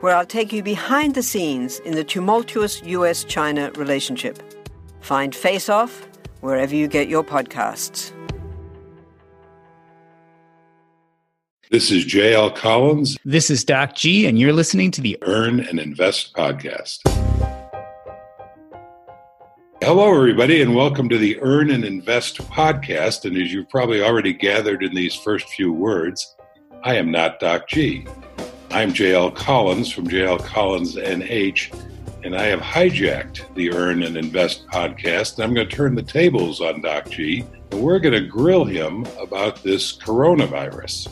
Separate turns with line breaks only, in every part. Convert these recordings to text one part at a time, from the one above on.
where I'll take you behind the scenes in the tumultuous US China relationship. Find Face Off wherever you get your podcasts.
This is J.L. Collins.
This is Doc G, and you're listening to the
Earn and Invest podcast. Hello, everybody, and welcome to the Earn and Invest podcast. And as you've probably already gathered in these first few words, I am not Doc G. I'm JL Collins from JL Collins NH, and I have hijacked the Earn and Invest podcast. And I'm going to turn the tables on Doc G, and we're going to grill him about this coronavirus.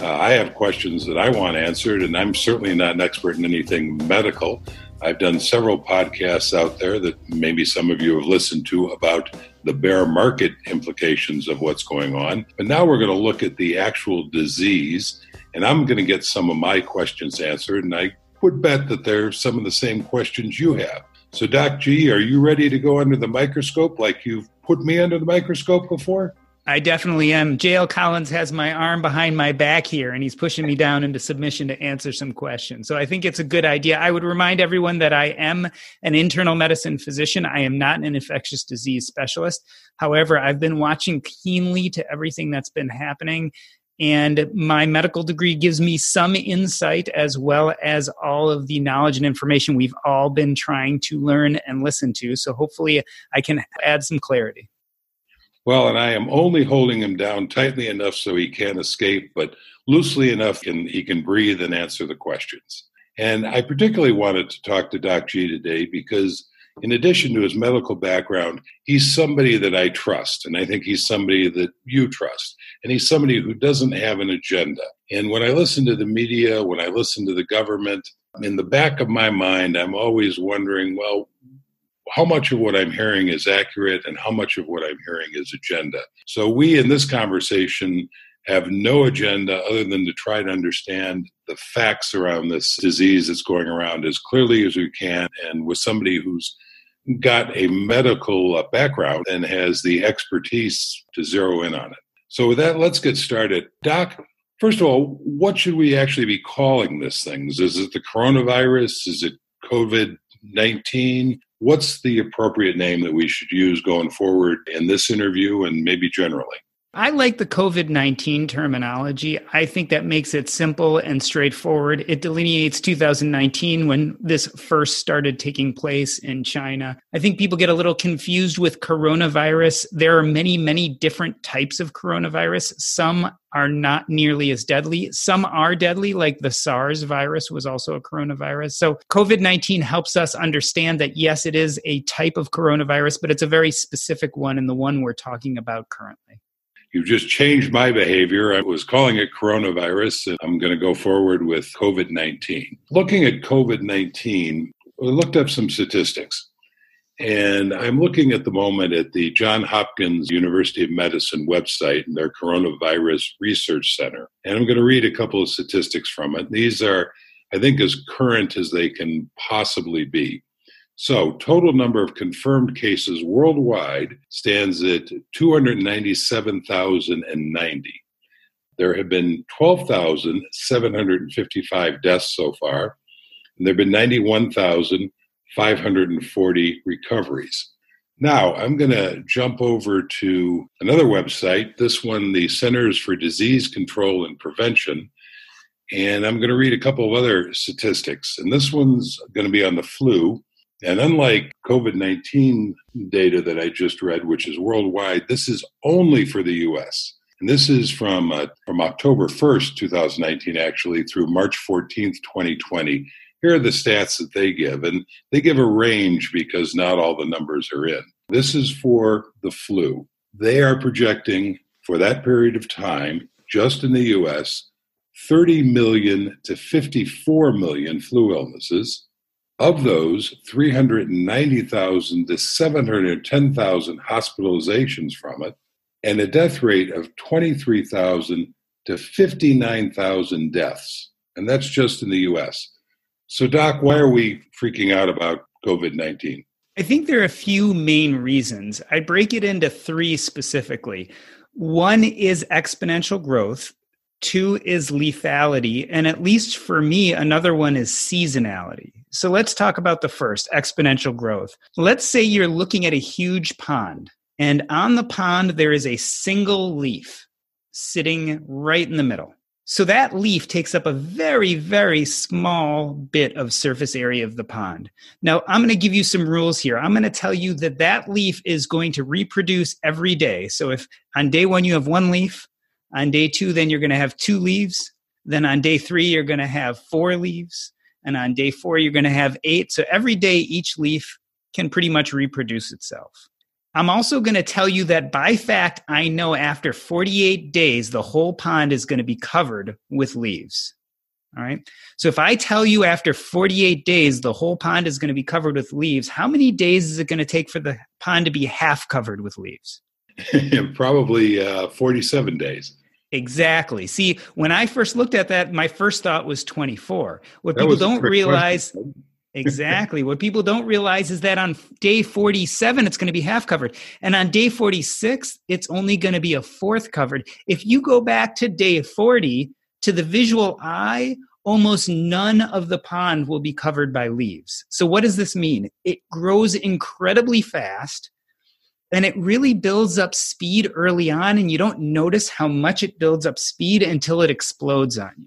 Uh, I have questions that I want answered, and I'm certainly not an expert in anything medical. I've done several podcasts out there that maybe some of you have listened to about the bear market implications of what's going on. But now we're going to look at the actual disease and I'm going to get some of my questions answered. And I would bet that they're some of the same questions you have. So, Doc G, are you ready to go under the microscope like you've put me under the microscope before?
I definitely am. JL Collins has my arm behind my back here, and he's pushing me down into submission to answer some questions. So I think it's a good idea. I would remind everyone that I am an internal medicine physician. I am not an infectious disease specialist. However, I've been watching keenly to everything that's been happening and my medical degree gives me some insight as well as all of the knowledge and information we've all been trying to learn and listen to. So hopefully I can add some clarity.
Well, and I am only holding him down tightly enough so he can't escape, but loosely enough and he can breathe and answer the questions. And I particularly wanted to talk to Doc G today because in addition to his medical background, he's somebody that I trust. And I think he's somebody that you trust. And he's somebody who doesn't have an agenda. And when I listen to the media, when I listen to the government, in the back of my mind, I'm always wondering, well, how much of what I'm hearing is accurate and how much of what I'm hearing is agenda. So, we in this conversation have no agenda other than to try to understand the facts around this disease that's going around as clearly as we can and with somebody who's got a medical uh, background and has the expertise to zero in on it. So, with that, let's get started. Doc, first of all, what should we actually be calling this thing? Is it the coronavirus? Is it COVID 19? What's the appropriate name that we should use going forward in this interview and maybe generally?
I like the COVID 19 terminology. I think that makes it simple and straightforward. It delineates 2019 when this first started taking place in China. I think people get a little confused with coronavirus. There are many, many different types of coronavirus. Some are not nearly as deadly. Some are deadly, like the SARS virus was also a coronavirus. So, COVID 19 helps us understand that yes, it is a type of coronavirus, but it's a very specific one and the one we're talking about currently.
You've just changed my behavior. I was calling it coronavirus, and I'm going to go forward with COVID 19. Looking at COVID 19, I looked up some statistics. And I'm looking at the moment at the John Hopkins University of Medicine website and their coronavirus research center. And I'm going to read a couple of statistics from it. These are, I think, as current as they can possibly be. So, total number of confirmed cases worldwide stands at 297,090. There have been 12,755 deaths so far, and there have been 91,540 recoveries. Now, I'm going to jump over to another website, this one, the Centers for Disease Control and Prevention. And I'm going to read a couple of other statistics. And this one's going to be on the flu. And unlike COVID 19 data that I just read, which is worldwide, this is only for the US. And this is from, uh, from October 1st, 2019, actually, through March 14th, 2020. Here are the stats that they give. And they give a range because not all the numbers are in. This is for the flu. They are projecting for that period of time, just in the US, 30 million to 54 million flu illnesses. Of those, 390,000 to 710,000 hospitalizations from it, and a death rate of 23,000 to 59,000 deaths. And that's just in the US. So, Doc, why are we freaking out about COVID 19?
I think there are a few main reasons. I break it into three specifically. One is exponential growth, two is lethality, and at least for me, another one is seasonality. So let's talk about the first exponential growth. Let's say you're looking at a huge pond, and on the pond, there is a single leaf sitting right in the middle. So that leaf takes up a very, very small bit of surface area of the pond. Now, I'm going to give you some rules here. I'm going to tell you that that leaf is going to reproduce every day. So if on day one you have one leaf, on day two, then you're going to have two leaves. Then on day three, you're going to have four leaves. And on day four, you're going to have eight. So every day, each leaf can pretty much reproduce itself. I'm also going to tell you that by fact, I know after 48 days, the whole pond is going to be covered with leaves. All right. So if I tell you after 48 days, the whole pond is going to be covered with leaves, how many days is it going to take for the pond to be half covered with leaves?
Probably uh, 47 days.
Exactly. See, when I first looked at that, my first thought was 24. What that people don't realize. Exactly. what people don't realize is that on day 47, it's going to be half covered. And on day 46, it's only going to be a fourth covered. If you go back to day 40, to the visual eye, almost none of the pond will be covered by leaves. So, what does this mean? It grows incredibly fast and it really builds up speed early on, and you don't notice how much it builds up speed until it explodes on you.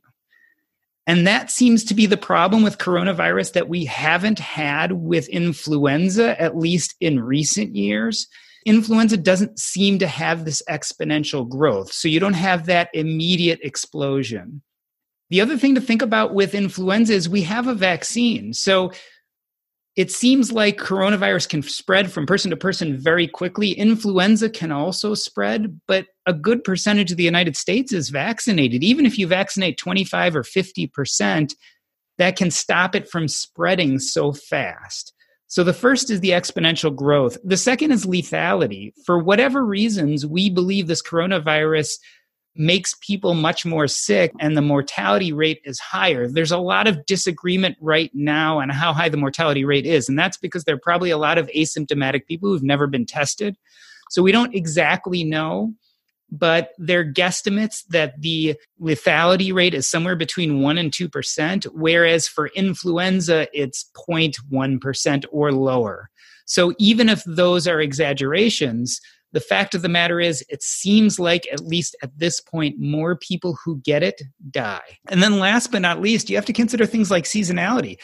And that seems to be the problem with coronavirus that we haven't had with influenza, at least in recent years. Influenza doesn't seem to have this exponential growth. So you don't have that immediate explosion. The other thing to think about with influenza is we have a vaccine. So it seems like coronavirus can spread from person to person very quickly. Influenza can also spread, but a good percentage of the United States is vaccinated. Even if you vaccinate 25 or 50%, that can stop it from spreading so fast. So the first is the exponential growth. The second is lethality. For whatever reasons, we believe this coronavirus makes people much more sick and the mortality rate is higher. There's a lot of disagreement right now on how high the mortality rate is. And that's because there are probably a lot of asymptomatic people who've never been tested. So we don't exactly know, but they're guesstimates that the lethality rate is somewhere between 1 and 2%, whereas for influenza, it's 0.1% or lower. So even if those are exaggerations, the fact of the matter is, it seems like, at least at this point, more people who get it die. And then, last but not least, you have to consider things like seasonality.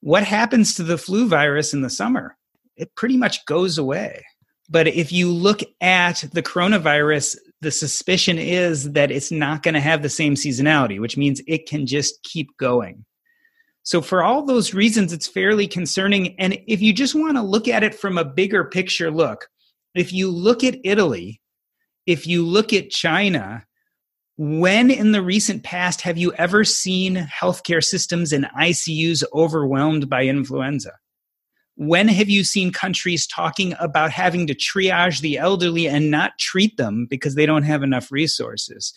What happens to the flu virus in the summer? It pretty much goes away. But if you look at the coronavirus, the suspicion is that it's not going to have the same seasonality, which means it can just keep going. So, for all those reasons, it's fairly concerning. And if you just want to look at it from a bigger picture look, if you look at Italy, if you look at China, when in the recent past have you ever seen healthcare systems and ICUs overwhelmed by influenza? When have you seen countries talking about having to triage the elderly and not treat them because they don't have enough resources?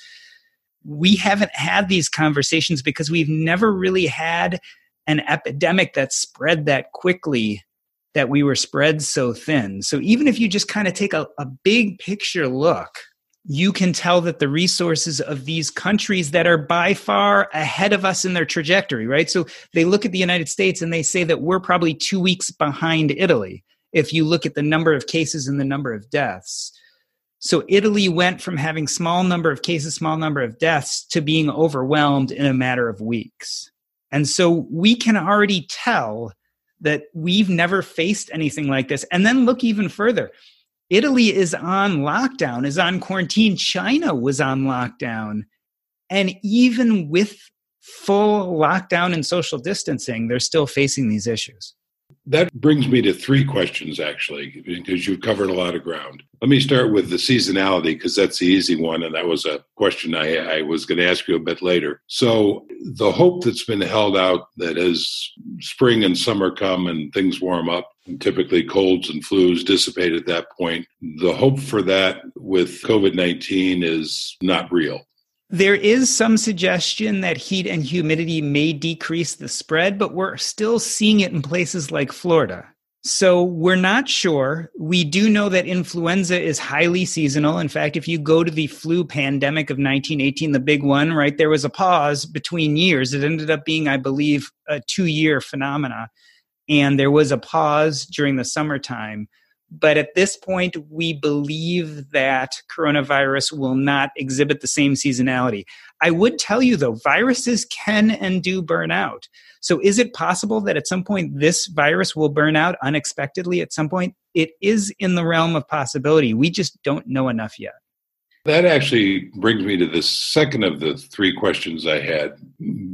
We haven't had these conversations because we've never really had an epidemic that spread that quickly that we were spread so thin. So even if you just kind of take a, a big picture look, you can tell that the resources of these countries that are by far ahead of us in their trajectory, right? So they look at the United States and they say that we're probably two weeks behind Italy if you look at the number of cases and the number of deaths. So Italy went from having small number of cases, small number of deaths to being overwhelmed in a matter of weeks. And so we can already tell that we've never faced anything like this. And then look even further. Italy is on lockdown, is on quarantine. China was on lockdown. And even with full lockdown and social distancing, they're still facing these issues.
That brings me to three questions, actually, because you've covered a lot of ground. Let me start with the seasonality, because that's the easy one. And that was a question I, I was going to ask you a bit later. So, the hope that's been held out that as spring and summer come and things warm up, typically colds and flus dissipate at that point, the hope for that with COVID 19 is not real.
There is some suggestion that heat and humidity may decrease the spread, but we're still seeing it in places like Florida. So we're not sure. We do know that influenza is highly seasonal. In fact, if you go to the flu pandemic of 1918, the big one, right, there was a pause between years. It ended up being, I believe, a two year phenomena. And there was a pause during the summertime. But at this point, we believe that coronavirus will not exhibit the same seasonality. I would tell you, though, viruses can and do burn out. So, is it possible that at some point this virus will burn out unexpectedly at some point? It is in the realm of possibility. We just don't know enough yet.
That actually brings me to the second of the three questions I had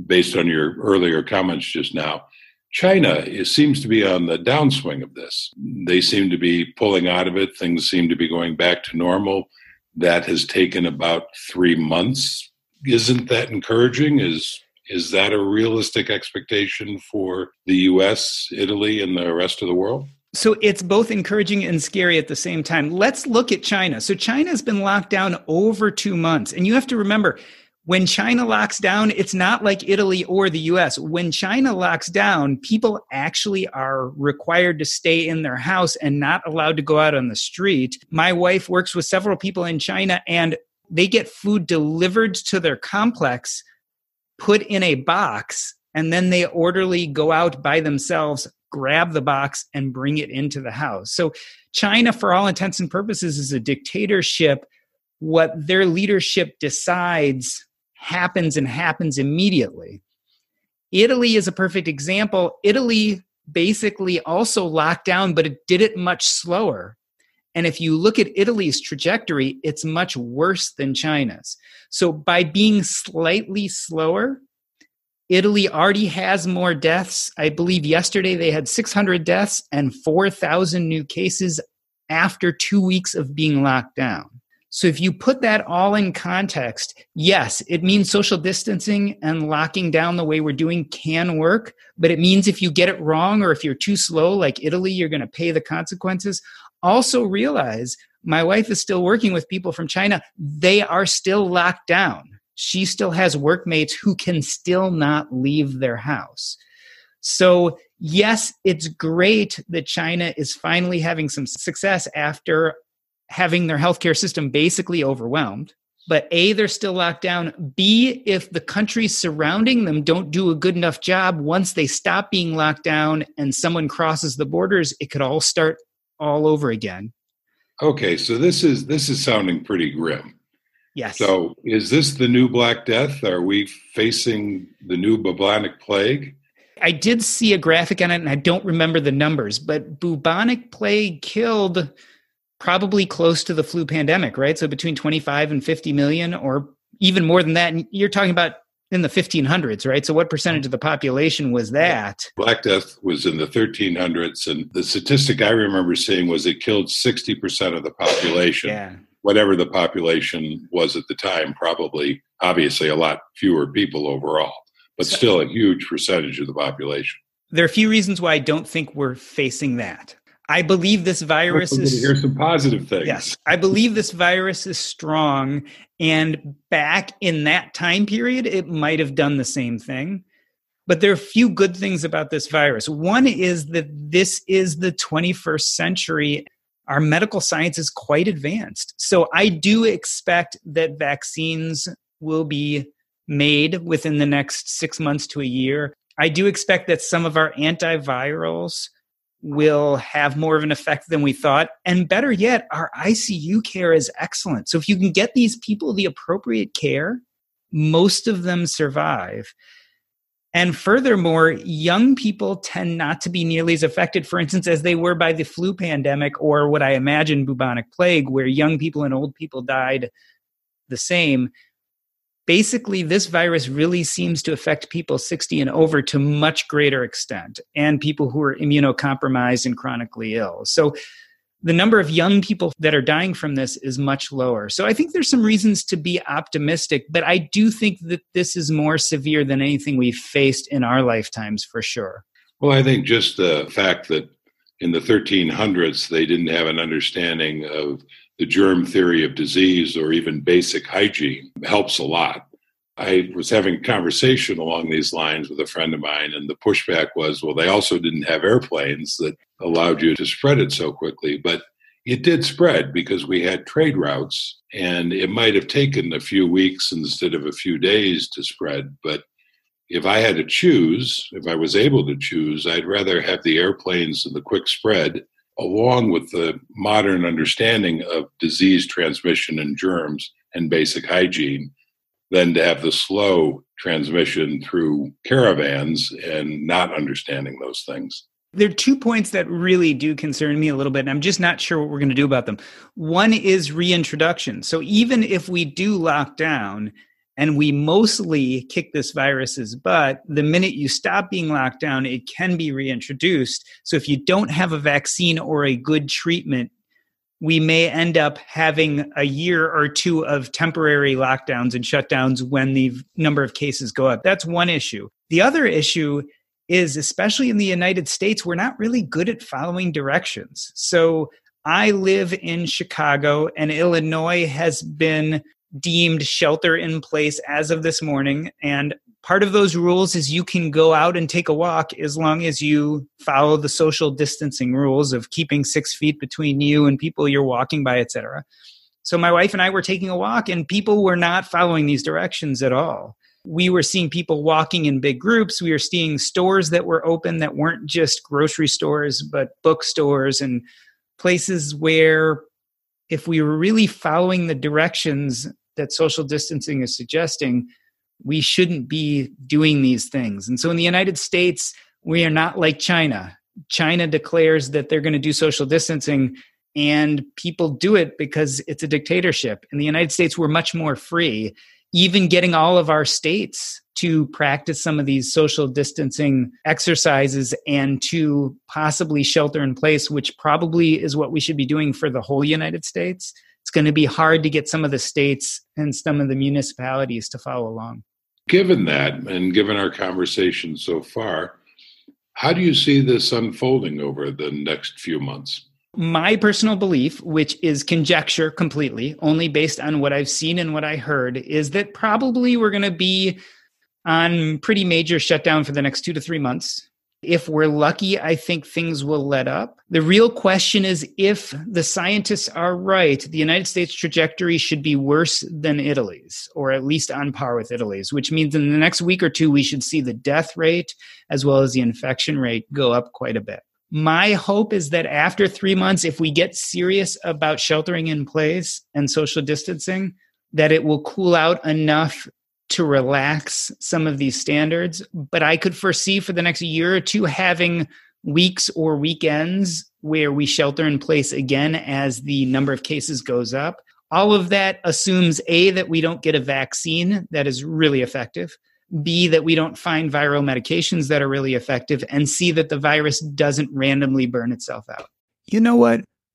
based on your earlier comments just now. China seems to be on the downswing of this. They seem to be pulling out of it. Things seem to be going back to normal. That has taken about three months. Isn't that encouraging? Is is that a realistic expectation for the U.S., Italy, and the rest of the world?
So it's both encouraging and scary at the same time. Let's look at China. So China has been locked down over two months, and you have to remember when China locks down, it's not like Italy or the US. When China locks down, people actually are required to stay in their house and not allowed to go out on the street. My wife works with several people in China and they get food delivered to their complex, put in a box, and then they orderly go out by themselves, grab the box, and bring it into the house. So, China, for all intents and purposes, is a dictatorship. What their leadership decides happens and happens immediately. Italy is a perfect example. Italy basically also locked down, but it did it much slower. And if you look at Italy's trajectory, it's much worse than China's. So by being slightly slower, Italy already has more deaths. I believe yesterday they had 600 deaths and 4,000 new cases after two weeks of being locked down. So if you put that all in context, yes, it means social distancing and locking down the way we're doing can work, but it means if you get it wrong or if you're too slow like Italy, you're going to pay the consequences. Also realize my wife is still working with people from China. They are still locked down. She still has workmates who can still not leave their house. So, yes, it's great that China is finally having some success after having their healthcare system basically overwhelmed. But A, they're still locked down. B, if the countries surrounding them don't do a good enough job, once they stop being locked down and someone crosses the borders, it could all start all over again.
Okay, so this is this is sounding pretty grim.
Yes.
So is this the new Black Death? Are we facing the new bubonic plague?
I did see a graphic on it and I don't remember the numbers, but bubonic plague killed probably close to the flu pandemic, right? So between 25 and 50 million, or even more than that. And you're talking about in the 1500s, right? So what percentage of the population was that?
Black Death was in the 1300s. And the statistic I remember seeing was it killed 60% of the population.
Yeah.
Whatever the population was at the time, probably, obviously, a lot fewer people overall, but so, still a huge percentage of the population.
There are a few reasons why I don't think we're facing that. I believe this virus is.
Here's some positive things.
Yes, I believe this virus is strong, and back in that time period, it might have done the same thing. But there are a few good things about this virus. One is that this is the 21st century. Our medical science is quite advanced. So I do expect that vaccines will be made within the next six months to a year. I do expect that some of our antivirals will have more of an effect than we thought. And better yet, our ICU care is excellent. So if you can get these people the appropriate care, most of them survive. And furthermore, young people tend not to be nearly as affected, for instance, as they were by the flu pandemic or what I imagine bubonic plague, where young people and old people died the same. Basically, this virus really seems to affect people 60 and over to much greater extent, and people who are immunocompromised and chronically ill. So, the number of young people that are dying from this is much lower. So I think there's some reasons to be optimistic, but I do think that this is more severe than anything we've faced in our lifetimes for sure.
Well, I think just the fact that in the 1300s they didn't have an understanding of the germ theory of disease or even basic hygiene helps a lot. I was having a conversation along these lines with a friend of mine, and the pushback was, well, they also didn't have airplanes that allowed you to spread it so quickly. But it did spread because we had trade routes, and it might have taken a few weeks instead of a few days to spread. But if I had to choose, if I was able to choose, I'd rather have the airplanes and the quick spread along with the modern understanding of disease transmission and germs and basic hygiene than to have the slow transmission through caravans and not understanding those things.
There are two points that really do concern me a little bit, and I'm just not sure what we're going to do about them. One is reintroduction. So even if we do lock down and we mostly kick this virus's butt, the minute you stop being locked down, it can be reintroduced. So if you don't have a vaccine or a good treatment, we may end up having a year or two of temporary lockdowns and shutdowns when the number of cases go up. That's one issue. The other issue is, especially in the United States, we're not really good at following directions. So I live in Chicago, and Illinois has been deemed shelter in place as of this morning. And part of those rules is you can go out and take a walk as long as you follow the social distancing rules of keeping six feet between you and people you're walking by etc so my wife and i were taking a walk and people were not following these directions at all. We were seeing people walking in big groups. We were seeing stores that were open that weren't just grocery stores but bookstores and places where if we were really following the directions that social distancing is suggesting we shouldn't be doing these things. And so in the United States, we are not like China. China declares that they're going to do social distancing and people do it because it's a dictatorship. In the United States, we're much more free. Even getting all of our states to practice some of these social distancing exercises and to possibly shelter in place, which probably is what we should be doing for the whole United States. It's going to be hard to get some of the states and some of the municipalities to follow along.
Given that, and given our conversation so far, how do you see this unfolding over the next few months?
My personal belief, which is conjecture completely, only based on what I've seen and what I heard, is that probably we're going to be on pretty major shutdown for the next two to three months. If we're lucky, I think things will let up. The real question is if the scientists are right, the United States trajectory should be worse than Italy's, or at least on par with Italy's, which means in the next week or two, we should see the death rate as well as the infection rate go up quite a bit. My hope is that after three months, if we get serious about sheltering in place and social distancing, that it will cool out enough to relax some of these standards, but I could foresee for the next year or two having weeks or weekends where we shelter in place again as the number of cases goes up. All of that assumes A, that we don't get a vaccine that is really effective, B, that we don't find viral medications that are really effective, and C, that the virus doesn't randomly burn itself out.
You know what?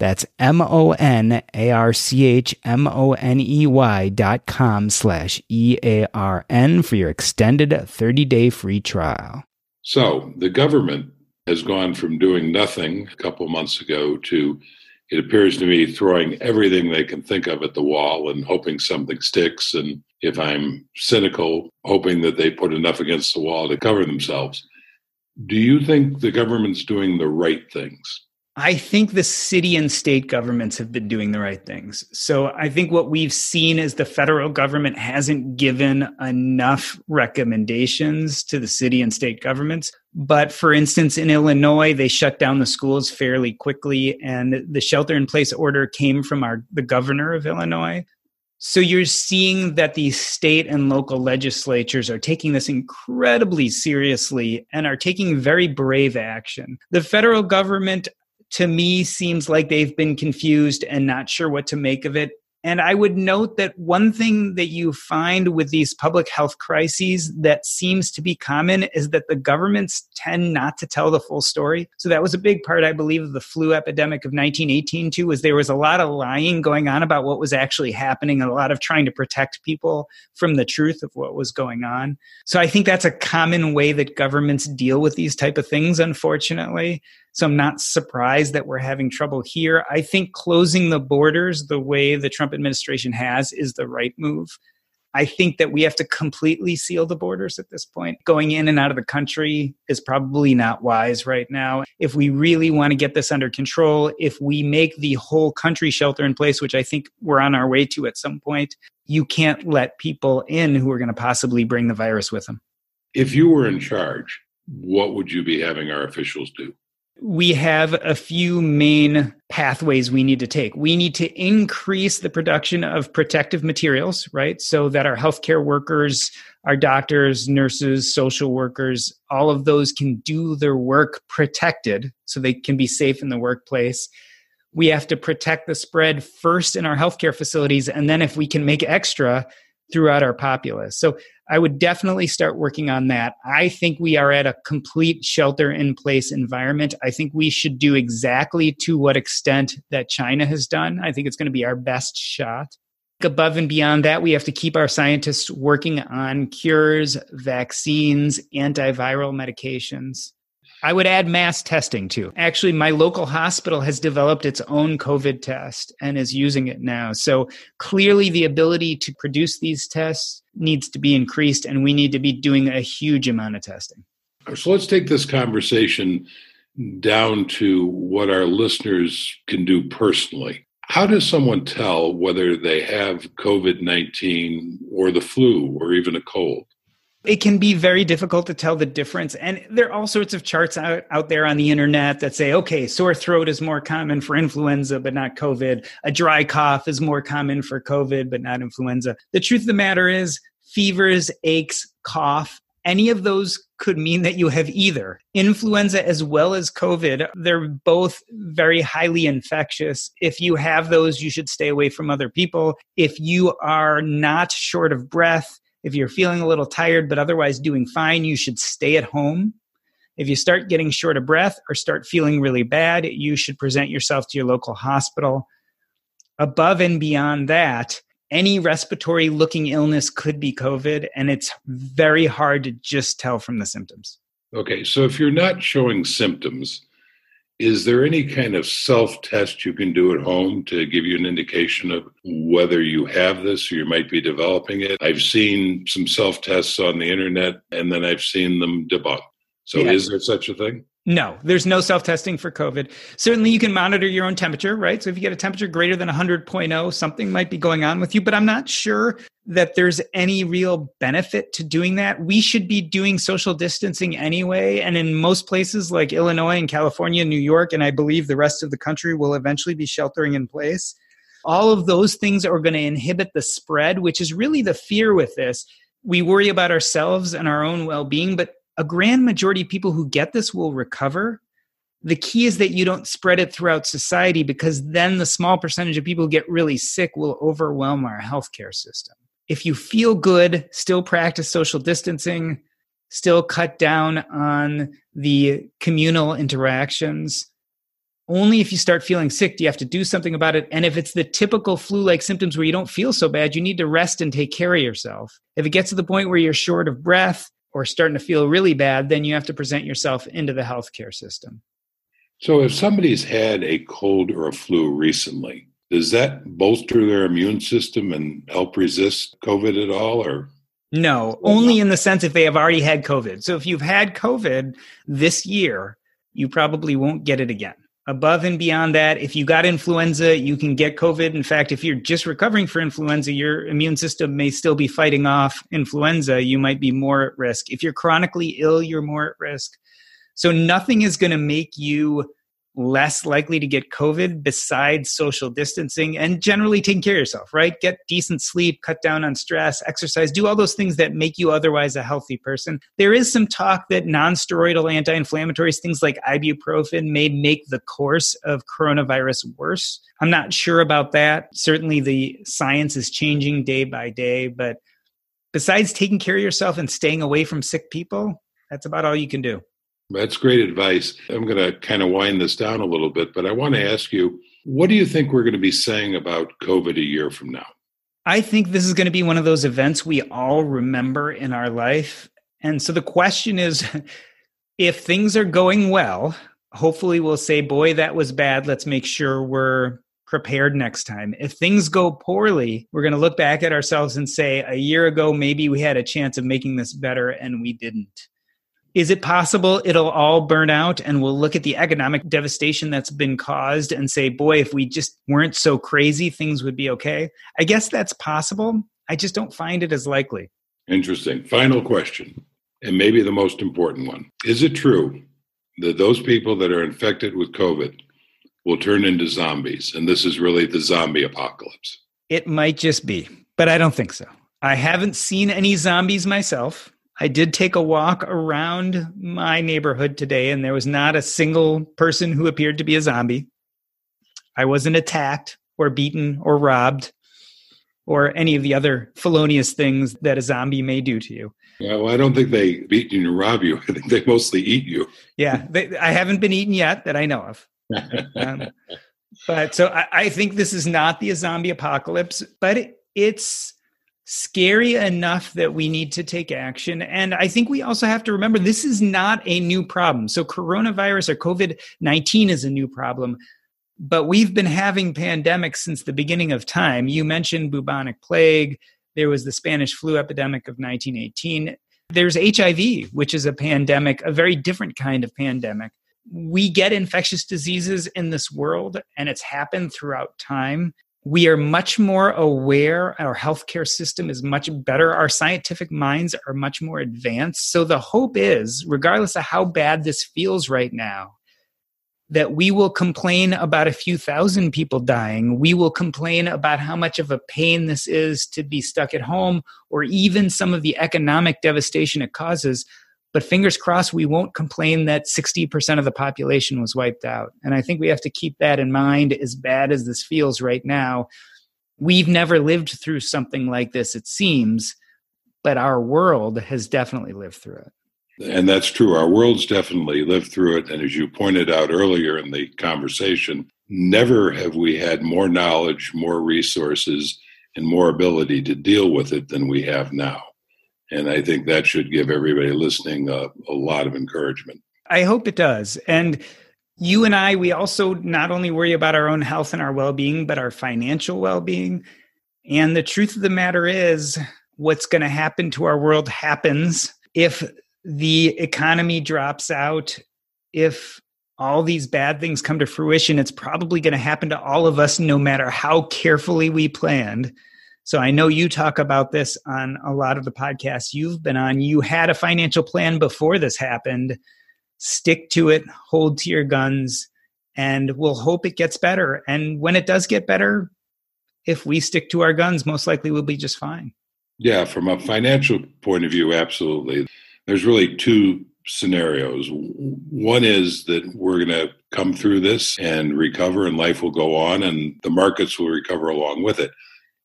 That's M O N A R C H M O N E Y dot com slash E A R N for your extended 30 day free trial.
So the government has gone from doing nothing a couple months ago to, it appears to me, throwing everything they can think of at the wall and hoping something sticks. And if I'm cynical, hoping that they put enough against the wall to cover themselves. Do you think the government's doing the right things?
I think the city and state governments have been doing the right things. So I think what we've seen is the federal government hasn't given enough recommendations to the city and state governments. But for instance, in Illinois, they shut down the schools fairly quickly, and the shelter in place order came from our the governor of Illinois. So you're seeing that the state and local legislatures are taking this incredibly seriously and are taking very brave action. The federal government to me seems like they've been confused and not sure what to make of it. And I would note that one thing that you find with these public health crises that seems to be common is that the governments tend not to tell the full story. So that was a big part, I believe, of the flu epidemic of 1918 too, was there was a lot of lying going on about what was actually happening and a lot of trying to protect people from the truth of what was going on. So I think that's a common way that governments deal with these type of things, unfortunately. So I'm not surprised that we're having trouble here. I think closing the borders the way the Trump administration has is the right move. I think that we have to completely seal the borders at this point. Going in and out of the country is probably not wise right now. If we really want to get this under control, if we make the whole country shelter in place, which I think we're on our way to at some point, you can't let people in who are going to possibly bring the virus with them.
If you were in charge, what would you be having our officials do?
We have a few main pathways we need to take. We need to increase the production of protective materials, right? So that our healthcare workers, our doctors, nurses, social workers, all of those can do their work protected so they can be safe in the workplace. We have to protect the spread first in our healthcare facilities, and then if we can make extra, throughout our populace. So I would definitely start working on that. I think we are at a complete shelter in place environment. I think we should do exactly to what extent that China has done. I think it's going to be our best shot. Above and beyond that, we have to keep our scientists working on cures, vaccines, antiviral medications. I would add mass testing too. Actually, my local hospital has developed its own COVID test and is using it now. So clearly, the ability to produce these tests needs to be increased, and we need to be doing a huge amount of testing.
So let's take this conversation down to what our listeners can do personally. How does someone tell whether they have COVID 19 or the flu or even a cold?
It can be very difficult to tell the difference. And there are all sorts of charts out, out there on the internet that say, okay, sore throat is more common for influenza, but not COVID. A dry cough is more common for COVID, but not influenza. The truth of the matter is, fevers, aches, cough, any of those could mean that you have either influenza as well as COVID. They're both very highly infectious. If you have those, you should stay away from other people. If you are not short of breath, if you're feeling a little tired but otherwise doing fine, you should stay at home. If you start getting short of breath or start feeling really bad, you should present yourself to your local hospital. Above and beyond that, any respiratory looking illness could be COVID, and it's very hard to just tell from the symptoms.
Okay, so if you're not showing symptoms, is there any kind of self test you can do at home to give you an indication of whether you have this or you might be developing it? I've seen some self tests on the internet and then I've seen them debunked. So, yeah. is there such a thing?
No, there's no self testing for COVID. Certainly, you can monitor your own temperature, right? So, if you get a temperature greater than 100.0, something might be going on with you, but I'm not sure that there's any real benefit to doing that. We should be doing social distancing anyway. And in most places like Illinois and California, New York, and I believe the rest of the country will eventually be sheltering in place. All of those things are going to inhibit the spread, which is really the fear with this. We worry about ourselves and our own well being, but a grand majority of people who get this will recover. The key is that you don't spread it throughout society because then the small percentage of people who get really sick will overwhelm our healthcare system. If you feel good, still practice social distancing, still cut down on the communal interactions. Only if you start feeling sick do you have to do something about it. And if it's the typical flu like symptoms where you don't feel so bad, you need to rest and take care of yourself. If it gets to the point where you're short of breath, or starting to feel really bad, then you have to present yourself into the healthcare system.
So, if somebody's had a cold or a flu recently, does that bolster their immune system and help resist COVID at all? Or
no, only in the sense if they have already had COVID. So, if you've had COVID this year, you probably won't get it again above and beyond that, if you got influenza, you can get COVID. In fact, if you're just recovering for influenza, your immune system may still be fighting off influenza. You might be more at risk. If you're chronically ill, you're more at risk. So nothing is going to make you less likely to get COVID besides social distancing and generally taking care of yourself, right? Get decent sleep, cut down on stress, exercise, do all those things that make you otherwise a healthy person. There is some talk that non steroidal anti inflammatories, things like ibuprofen, may make the course of coronavirus worse. I'm not sure about that. Certainly the science is changing day by day, but besides taking care of yourself and staying away from sick people, that's about all you can do.
That's great advice. I'm going to kind of wind this down a little bit, but I want to ask you what do you think we're going to be saying about COVID a year from now?
I think this is going to be one of those events we all remember in our life. And so the question is if things are going well, hopefully we'll say, boy, that was bad. Let's make sure we're prepared next time. If things go poorly, we're going to look back at ourselves and say, a year ago, maybe we had a chance of making this better and we didn't. Is it possible it'll all burn out and we'll look at the economic devastation that's been caused and say, boy, if we just weren't so crazy, things would be okay? I guess that's possible. I just don't find it as likely.
Interesting. Final question, and maybe the most important one. Is it true that those people that are infected with COVID will turn into zombies? And this is really the zombie apocalypse?
It might just be, but I don't think so. I haven't seen any zombies myself. I did take a walk around my neighborhood today, and there was not a single person who appeared to be a zombie. I wasn't attacked or beaten or robbed or any of the other felonious things that a zombie may do to you.
Yeah, well, I don't think they beat you and rob you. I think they mostly eat you.
yeah, they, I haven't been eaten yet that I know of. um, but so I, I, think this is not the zombie apocalypse, but it, it's scary enough that we need to take action. And I think we also have to remember this is not a new problem. So, coronavirus or COVID 19 is a new problem, but we've been having pandemics since the beginning of time. You mentioned bubonic plague, there was the Spanish flu epidemic of 1918. There's HIV, which is a pandemic, a very different kind of pandemic. We get infectious diseases in this world, and it's happened throughout time we are much more aware our healthcare system is much better our scientific minds are much more advanced. So the hope is regardless of how bad this feels right now that we will complain about a few thousand people dying. We will complain about how much of a pain this is to be stuck at home or even some of the economic devastation it causes but fingers crossed, we won't complain that 60% of the population was wiped out. And I think we have to keep that in mind as bad as this feels right now. We've never lived through something like this, it seems, but our world has definitely lived through it.
And that's true. Our world's definitely lived through it. And as you pointed out earlier in the conversation, never have we had more knowledge, more resources, and more ability to deal with it than we have now. And I think that should give everybody listening a, a lot of encouragement.
I hope it does. And you and I, we also not only worry about our own health and our well being, but our financial well being. And the truth of the matter is, what's going to happen to our world happens if the economy drops out, if all these bad things come to fruition, it's probably going to happen to all of us no matter how carefully we planned. So I know you talk about this on a lot of the podcasts you've been on. You had a financial plan before this happened. Stick to it, hold to your guns, and we'll hope it gets better. And when it does get better, if we stick to our guns, most likely we'll be just fine.
Yeah, from a financial point of view, absolutely. There's really two scenarios. One is that we're going to come through this and recover, and life will go on, and the markets will recover along with it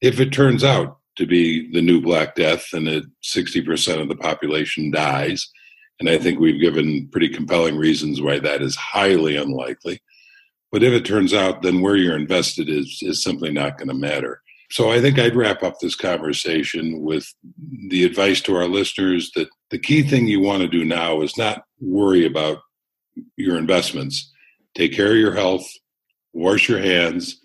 if it turns out to be the new Black Death and that 60% of the population dies, and I think we've given pretty compelling reasons why that is highly unlikely. But if it turns out, then where you're invested is, is simply not going to matter. So I think I'd wrap up this conversation with the advice to our listeners that the key thing you want to do now is not worry about your investments. Take care of your health, wash your hands,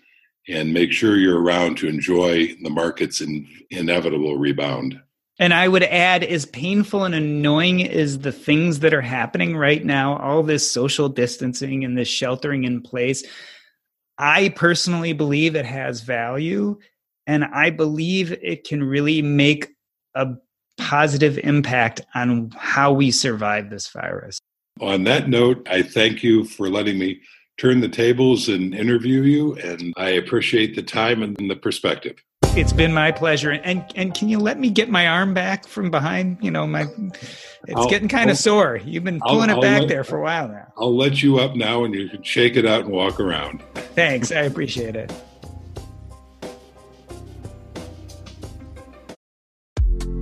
and make sure you're around to enjoy the market's in, inevitable rebound.
And I would add, as painful and annoying as the things that are happening right now, all this social distancing and this sheltering in place, I personally believe it has value. And I believe it can really make a positive impact on how we survive this virus.
On that note, I thank you for letting me turn the tables and interview you. And I appreciate the time and the perspective.
It's been my pleasure. And and can you let me get my arm back from behind? You know, my it's I'll, getting kind of sore. You've been pulling I'll, it back let, there for a while now.
I'll let you up now and you can shake it out and walk around.
Thanks. I appreciate it.